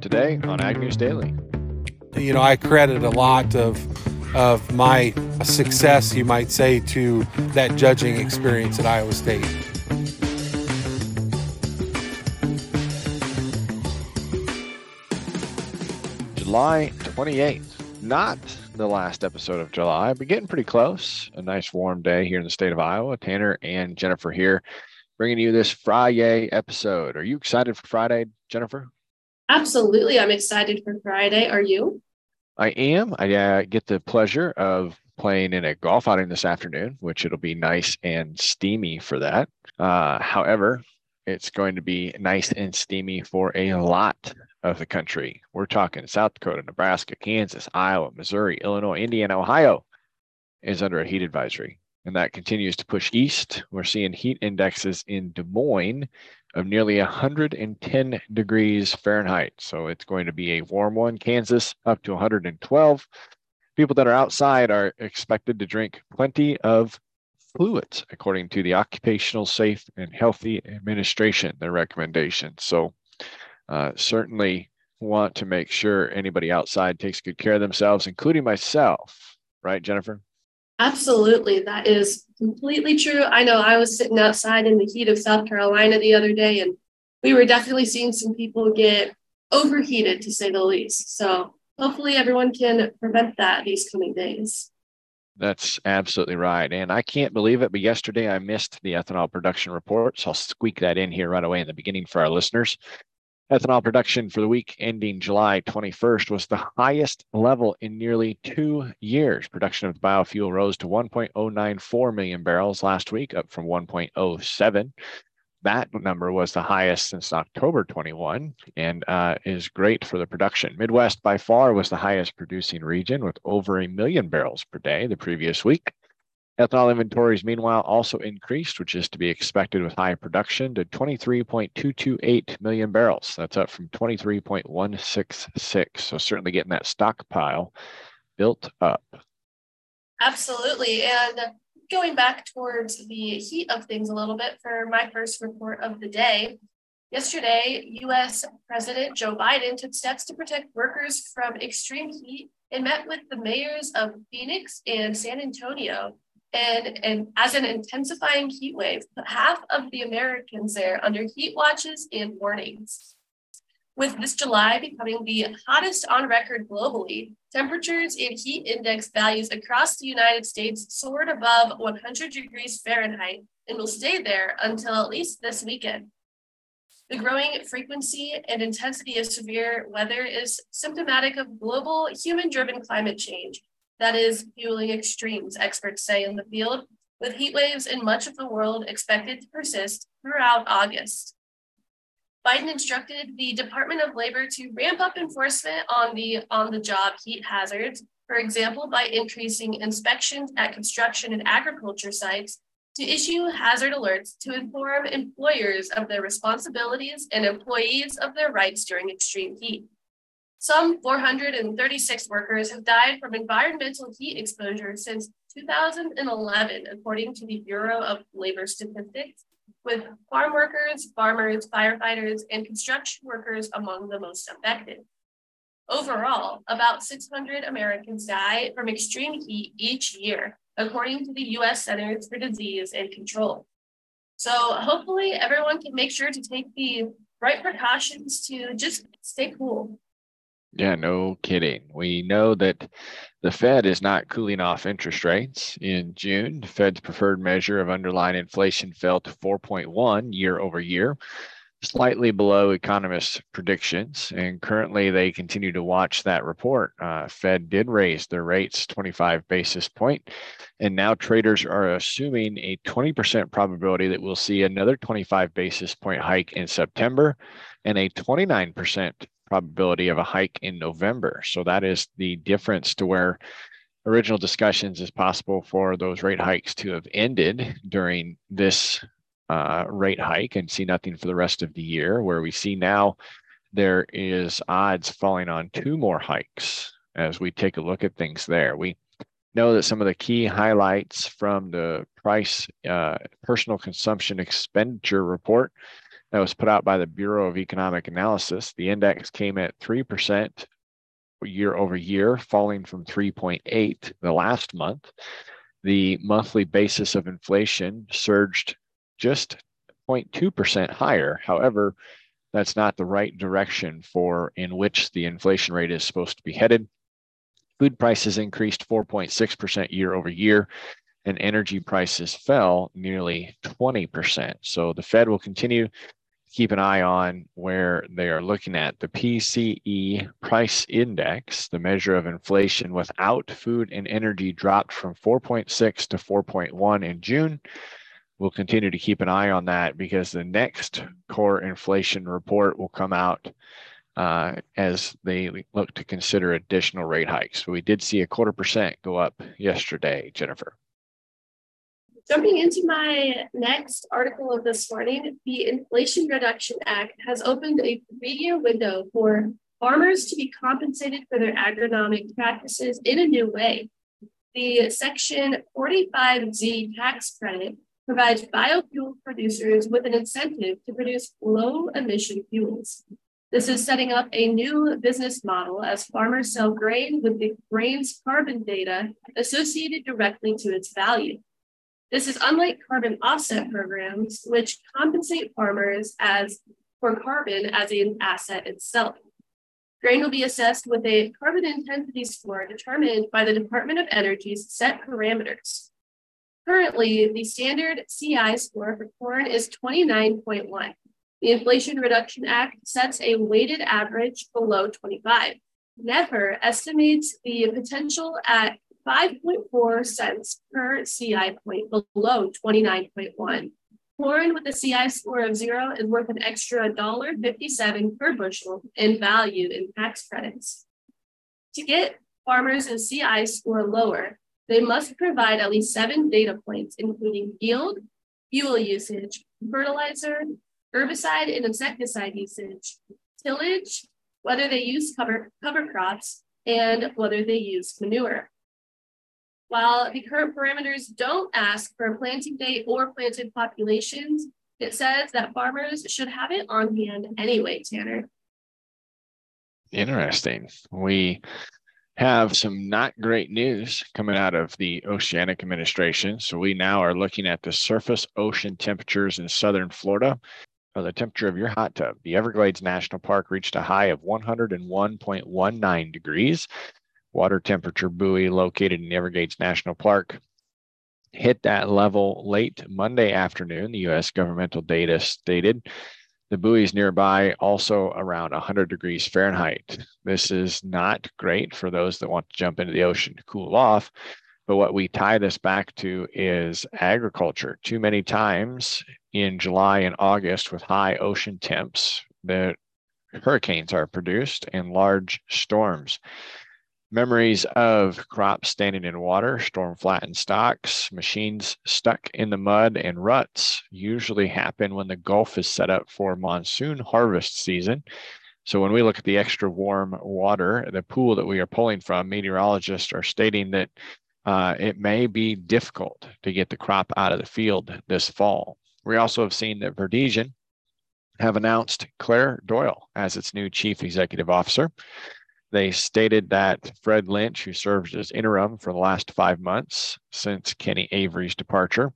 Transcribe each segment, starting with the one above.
today on Ag News Daily. You know, I credit a lot of of my success, you might say, to that judging experience at Iowa State. July 28th, not the last episode of July, but getting pretty close. A nice warm day here in the state of Iowa. Tanner and Jennifer here bringing you this Friday episode. Are you excited for Friday, Jennifer? Absolutely. I'm excited for Friday. Are you? I am. I uh, get the pleasure of playing in a golf outing this afternoon, which it'll be nice and steamy for that. Uh, however, it's going to be nice and steamy for a lot of the country. We're talking South Dakota, Nebraska, Kansas, Iowa, Missouri, Illinois, Indiana, Ohio is under a heat advisory. And that continues to push east. We're seeing heat indexes in Des Moines of nearly 110 degrees Fahrenheit. So it's going to be a warm one. Kansas up to 112. People that are outside are expected to drink plenty of fluids, according to the Occupational Safe and Healthy Administration, their recommendation. So uh, certainly want to make sure anybody outside takes good care of themselves, including myself. Right, Jennifer? Absolutely. That is completely true. I know I was sitting outside in the heat of South Carolina the other day, and we were definitely seeing some people get overheated, to say the least. So hopefully everyone can prevent that these coming days. That's absolutely right. And I can't believe it, but yesterday I missed the ethanol production report. So I'll squeak that in here right away in the beginning for our listeners. Ethanol production for the week ending July 21st was the highest level in nearly two years. Production of biofuel rose to 1.094 million barrels last week, up from 1.07. That number was the highest since October 21 and uh, is great for the production. Midwest by far was the highest producing region with over a million barrels per day the previous week. Ethanol inventories, meanwhile, also increased, which is to be expected with high production, to 23.228 million barrels. That's up from 23.166. So, certainly getting that stockpile built up. Absolutely. And going back towards the heat of things a little bit for my first report of the day, yesterday, US President Joe Biden took steps to protect workers from extreme heat and met with the mayors of Phoenix and San Antonio and, and as an intensifying heat wave, half of the Americans there under heat watches and warnings. With this July becoming the hottest on record globally, temperatures and heat index values across the United States soared above 100 degrees Fahrenheit and will stay there until at least this weekend. The growing frequency and intensity of severe weather is symptomatic of global human driven climate change that is fueling extremes, experts say in the field, with heat waves in much of the world expected to persist throughout August. Biden instructed the Department of Labor to ramp up enforcement on the on the job heat hazards, for example, by increasing inspections at construction and agriculture sites to issue hazard alerts to inform employers of their responsibilities and employees of their rights during extreme heat. Some 436 workers have died from environmental heat exposure since 2011, according to the Bureau of Labor Statistics, with farm workers, farmers, firefighters, and construction workers among the most affected. Overall, about 600 Americans die from extreme heat each year, according to the US Centers for Disease and Control. So hopefully everyone can make sure to take the right precautions to just stay cool. Yeah, no kidding. We know that the Fed is not cooling off interest rates. In June, the Fed's preferred measure of underlying inflation fell to 4.1 year over year, slightly below economists' predictions. And currently, they continue to watch that report. Uh, Fed did raise their rates 25 basis point, and now traders are assuming a 20% probability that we'll see another 25 basis point hike in September and a 29% probability of a hike in November. So that is the difference to where original discussions is possible for those rate hikes to have ended during this uh, rate hike and see nothing for the rest of the year, where we see now there is odds falling on two more hikes as we take a look at things there. We know that some of the key highlights from the price uh, personal consumption expenditure report that was put out by the Bureau of Economic Analysis. The index came at 3% year over year, falling from 3.8 the last month. The monthly basis of inflation surged just 0.2% higher. However, that's not the right direction for in which the inflation rate is supposed to be headed. Food prices increased 4.6% year over year, and energy prices fell nearly 20%. So the Fed will continue keep an eye on where they are looking at the PCE price index, the measure of inflation without food and energy dropped from 4.6 to 4.1 in June we'll continue to keep an eye on that because the next core inflation report will come out uh, as they look to consider additional rate hikes. We did see a quarter percent go up yesterday, Jennifer. Jumping into my next article of this morning, the Inflation Reduction Act has opened a three year window for farmers to be compensated for their agronomic practices in a new way. The Section 45Z tax credit provides biofuel producers with an incentive to produce low emission fuels. This is setting up a new business model as farmers sell grain with the grain's carbon data associated directly to its value. This is unlike carbon offset programs, which compensate farmers as for carbon as an asset itself. Grain will be assessed with a carbon intensity score determined by the Department of Energy's set parameters. Currently, the standard CI score for corn is 29.1. The Inflation Reduction Act sets a weighted average below 25. NEPR estimates the potential at 5.4 cents per CI point below 29.1. Corn with a CI score of zero is worth an extra $1.57 per bushel in value in tax credits. To get farmers a CI score lower, they must provide at least seven data points, including yield, fuel usage, fertilizer, herbicide and insecticide usage, tillage, whether they use cover, cover crops, and whether they use manure. While the current parameters don't ask for a planting date or planted populations, it says that farmers should have it on hand anyway, Tanner. Interesting. We have some not great news coming out of the oceanic administration. So we now are looking at the surface ocean temperatures in southern Florida. Or the temperature of your hot tub. The Everglades National Park reached a high of 101.19 degrees. Water temperature buoy located in Everglades National Park hit that level late Monday afternoon, the U.S. governmental data stated. The buoys nearby also around 100 degrees Fahrenheit. This is not great for those that want to jump into the ocean to cool off. But what we tie this back to is agriculture. Too many times in July and August with high ocean temps, the hurricanes are produced and large storms. Memories of crops standing in water, storm flattened stalks, machines stuck in the mud, and ruts usually happen when the Gulf is set up for monsoon harvest season. So, when we look at the extra warm water, the pool that we are pulling from, meteorologists are stating that uh, it may be difficult to get the crop out of the field this fall. We also have seen that Verdesian have announced Claire Doyle as its new chief executive officer. They stated that Fred Lynch, who served as interim for the last five months since Kenny Avery's departure,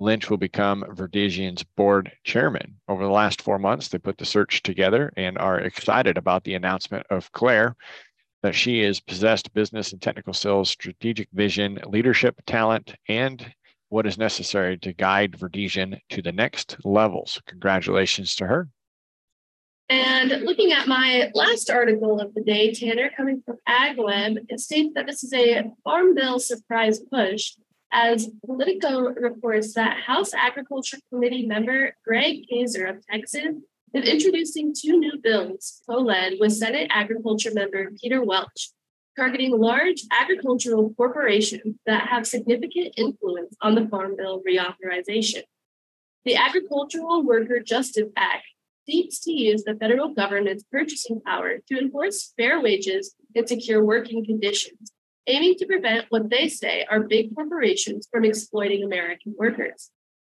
Lynch will become Verdesian's board chairman. Over the last four months, they put the search together and are excited about the announcement of Claire that she is possessed business and technical skills, strategic vision, leadership talent, and what is necessary to guide Verdesian to the next level. So, congratulations to her. And looking at my last article of the day, Tanner, coming from AgWeb, it states that this is a Farm Bill surprise push, as Politico reports that House Agriculture Committee member Greg Casar of Texas is introducing two new bills co-led with Senate Agriculture member Peter Welch, targeting large agricultural corporations that have significant influence on the Farm Bill reauthorization. The Agricultural Worker Justice Act seeks to use the federal government's purchasing power to enforce fair wages and secure working conditions, aiming to prevent what they say are big corporations from exploiting American workers.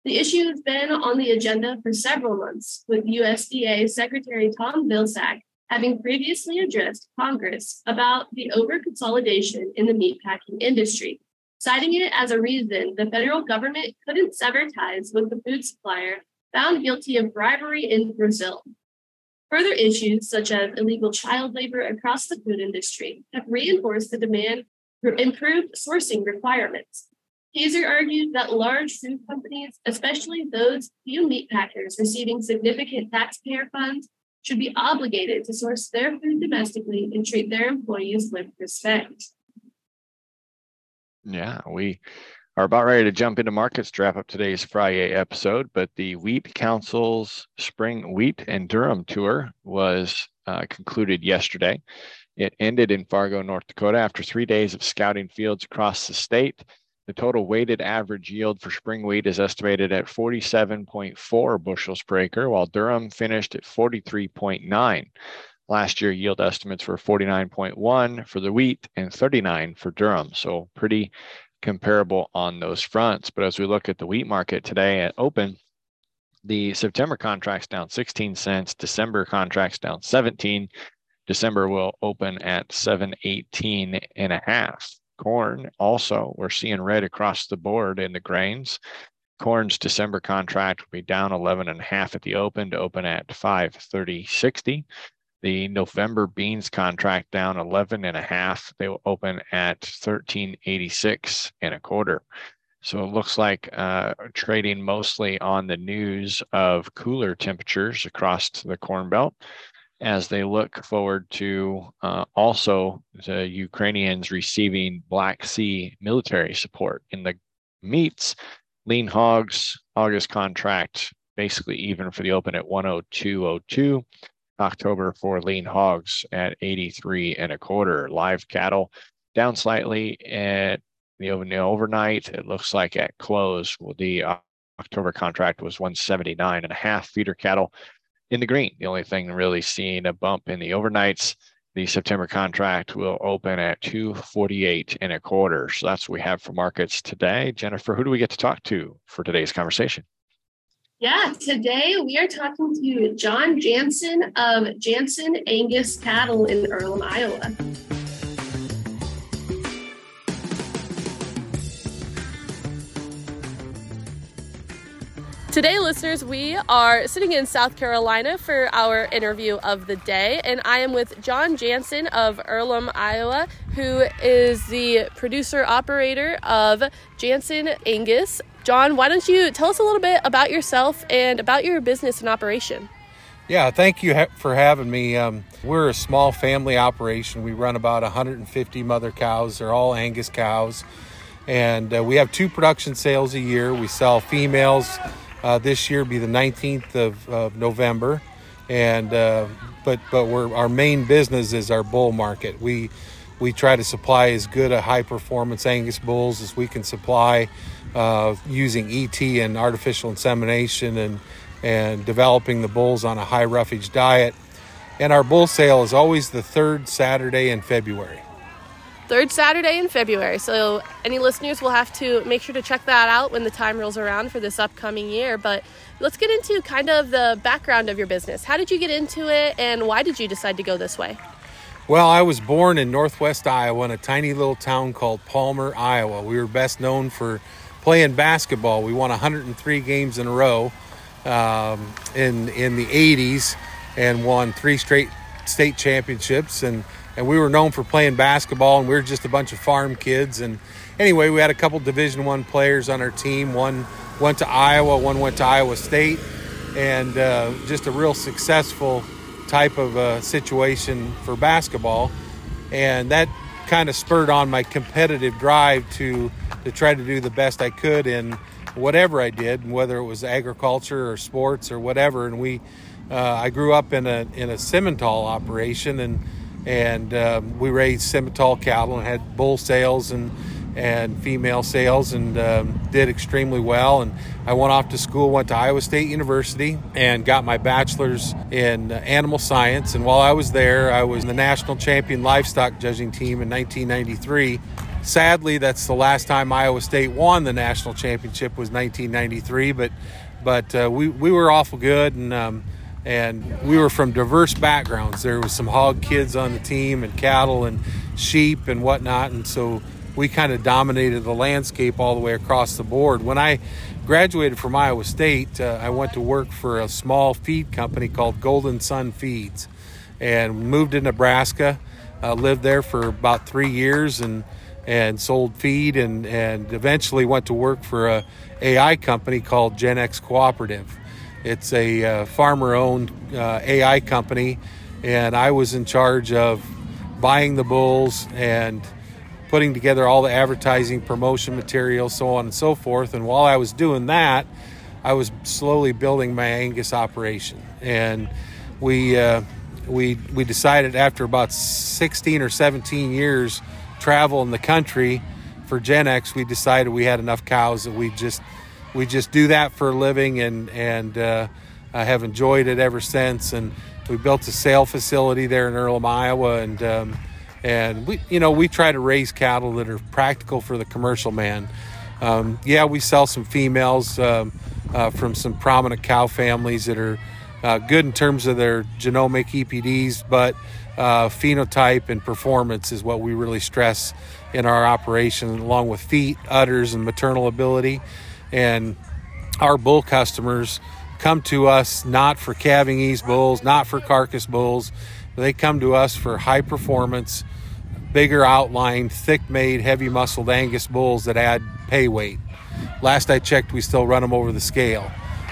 The issue has been on the agenda for several months, with USDA Secretary Tom Vilsack having previously addressed Congress about the over-consolidation in the meatpacking industry, citing it as a reason the federal government couldn't sever ties with the food supplier found guilty of bribery in Brazil. Further issues, such as illegal child labor across the food industry, have reinforced the demand for improved sourcing requirements. Kaiser argued that large food companies, especially those few meat packers receiving significant taxpayer funds, should be obligated to source their food domestically and treat their employees with respect. Yeah, we are about ready to jump into markets to wrap up today's Friday episode, but the Wheat Council's Spring Wheat and Durum Tour was uh, concluded yesterday. It ended in Fargo, North Dakota after three days of scouting fields across the state. The total weighted average yield for spring wheat is estimated at 47.4 bushels per acre, while Durum finished at 43.9. Last year, yield estimates were 49.1 for the wheat and 39 for Durum. So pretty comparable on those fronts. But as we look at the wheat market today at open, the September contracts down 16 cents, December contracts down 17. December will open at 718 and a half. Corn also, we're seeing red across the board in the grains. Corn's December contract will be down 11 and a half at the open to open at 530.60. The November beans contract down 11 and a half. They will open at 1386 and a quarter. So it looks like uh, trading mostly on the news of cooler temperatures across the Corn Belt as they look forward to uh, also the Ukrainians receiving Black Sea military support. In the meats, lean hogs, August contract basically even for the open at 102.02. October for lean hogs at 83 and a quarter. Live cattle down slightly at the overnight. It looks like at close, the October contract was 179 and a half. Feeder cattle in the green. The only thing really seeing a bump in the overnights. The September contract will open at 248 and a quarter. So that's what we have for markets today. Jennifer, who do we get to talk to for today's conversation? Yeah, today we are talking to Jon Janssen of Janssen Angus Cattle in Earlham, Iowa. Today, listeners, we are sitting in South Carolina for our interview of the day, and I am with Jon Janssen of Earlham, Iowa, who is the producer operator of Janssen Angus. Jon, why don't you tell us a little bit about yourself and about your business and operation? Yeah, thank you for having me. Um, we're a small family operation. We run about 150 mother cows. They're all Angus cows. And uh, we have two production sales a year. We sell females uh, this year be the 19th of, of November, and uh, but but our main business is our bull market. We we try to supply as good a high performance Angus bulls as we can supply uh, using ET and artificial insemination and and developing the bulls on a high roughage diet. And our bull sale is always the third Saturday in February third Saturday in February. So, any listeners will have to make sure to check that out when the time rolls around for this upcoming year. But let's get into kind of the background of your business. How did you get into it, and why did you decide to go this way? Well, I was born in northwest Iowa in a tiny little town called Palmer, Iowa. We were best known for playing basketball. We won 103 games in a row um, in in the 80s and won three straight state championships and and we were known for playing basketball and we were just a bunch of farm kids and anyway we had a couple division one players on our team one went to iowa one went to iowa state and uh, just a real successful type of uh, situation for basketball. And that kind of spurred on my competitive drive to to try to do the best i could in whatever i did whether it was agriculture or sports or whatever. And we uh, i grew up in a in a simmental operation and and um, we raised Simmental cattle and had bull sales and and female sales and um, did extremely well. And I went off to school, went to Iowa State University, and got my bachelor's in animal science. And while I was there, I was the national champion livestock judging team in 1993 sadly, that's the last time Iowa State won the national championship was 1993. But but uh, we we were awful good and. Um, and we were from diverse backgrounds. There was some hog kids on the team, and cattle, and sheep, and whatnot. And so we kind of dominated the landscape all the way across the board. When I graduated from Iowa State, uh, I went to work for a small feed company called Golden Sun Feeds, and moved to Nebraska. Uh, lived there for about three years, and and sold feed, and and eventually went to work for a AI company called GENEX Cooperative it's a uh, farmer owned uh, AI company, and I was in charge of buying the bulls and putting together all the advertising, promotion material, so on and so forth. And while I was doing that, I was slowly building my Angus operation. And we, uh, we, we decided after about 16 or 17 years travel in the country for GENEX, we decided we had enough cows that we just we just do that for a living, and and uh, I have enjoyed it ever since. And we built a sale facility there in Earlham, Iowa, and um, and we you know we try to raise cattle that are practical for the commercial man. Um, yeah, we sell some females um, uh, from some prominent cow families that are uh, good in terms of their genomic EPDs, but uh, phenotype and performance is what we really stress in our operation, along with feet, udders, and maternal ability. And our bull customers come to us not for calving ease bulls, not for carcass bulls. They come to us for high performance, bigger outline, thick made, heavy muscled Angus bulls that add pay weight. Last I checked, we still run them over the scale.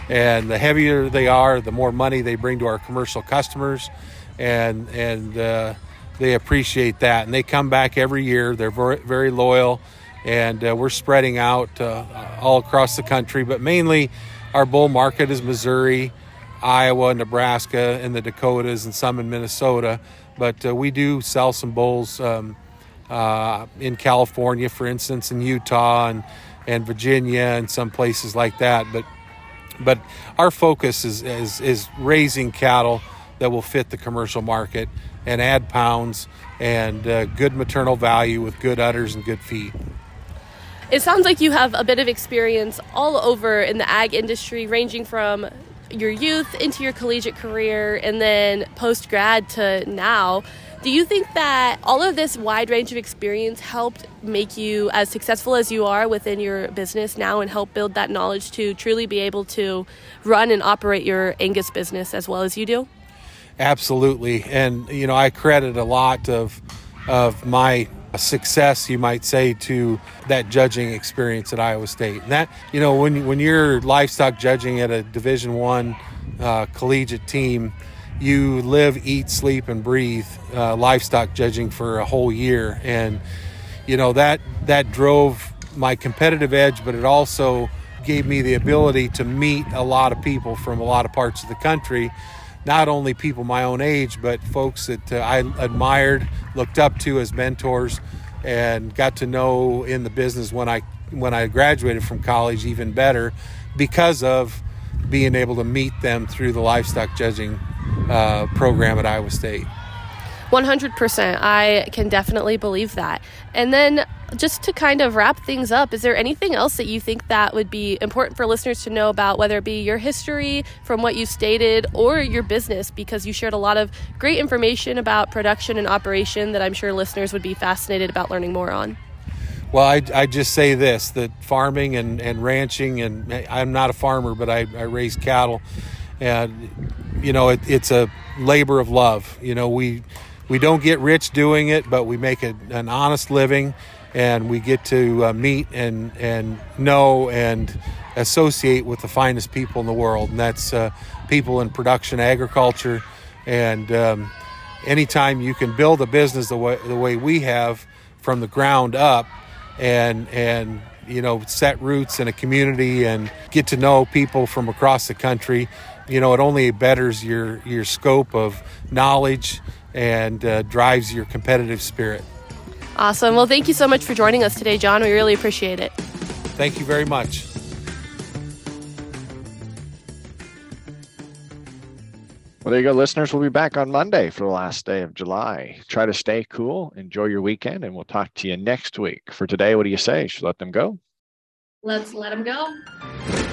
And the heavier they are, the more money they bring to our commercial customers. And, and uh, they appreciate that. And they come back every year. They're very, loyal and uh, we're spreading out uh, all across the country, but mainly our bull market is Missouri, Iowa, Nebraska, and the Dakotas, and some in Minnesota. But uh, we do sell some bulls um, uh, in California, for instance, in Utah and, and Virginia, and some places like that. But but our focus is, is, is raising cattle that will fit the commercial market and add pounds and uh, good maternal value with good udders and good feed. It sounds like you have a bit of experience all over in the ag industry, ranging from your youth into your collegiate career and then post grad to now. Do you think that all of this wide range of experience helped make you as successful as you are within your business now and help build that knowledge to truly be able to run and operate your Angus business as well as you do? Absolutely. And, you know, I credit a lot of, of my success, you might say, to that judging experience at Iowa State. And that, you know, when when you're livestock judging at a Division One uh, collegiate team, you live, eat, sleep, and breathe uh, livestock judging for a whole year, and you know that that drove my competitive edge, but it also gave me the ability to meet a lot of people from a lot of parts of the country not only people my own age, but folks that uh, I admired, looked up to as mentors, and got to know in the business when I when I graduated from college even better because of being able to meet them through the livestock judging uh, program at Iowa State. 100%. I can definitely believe that. And then just to kind of wrap things up, is there anything else that you think that would be important for listeners to know about, whether it be your history from what you stated or your business? Because you shared a lot of great information about production and operation that I'm sure listeners would be fascinated about learning more on. Well, I, I just say this that farming and, and ranching, and eh, I'm not a farmer, but I, I raise cattle. And, you know, it, it's a labor of love. You know, we we don't get rich doing it, but we make a, an honest living and we get to uh, meet and, and know and associate with the finest people in the world. And that's uh, people in production agriculture. And um, anytime you can build a business the way, the way we have from the ground up and, and you know, set roots in a community and get to know people from across the country, you know, it only betters your, your scope of knowledge and uh, drives your competitive spirit. Awesome. Well, thank you so much for joining us today, Jon. We really appreciate it. Thank you very much. Well, there you go, listeners. We'll be back on Monday for the last day of July. Try to stay cool, enjoy your weekend, and we'll talk to you next week. For today, what do you say? Should let them go? Let's let them go.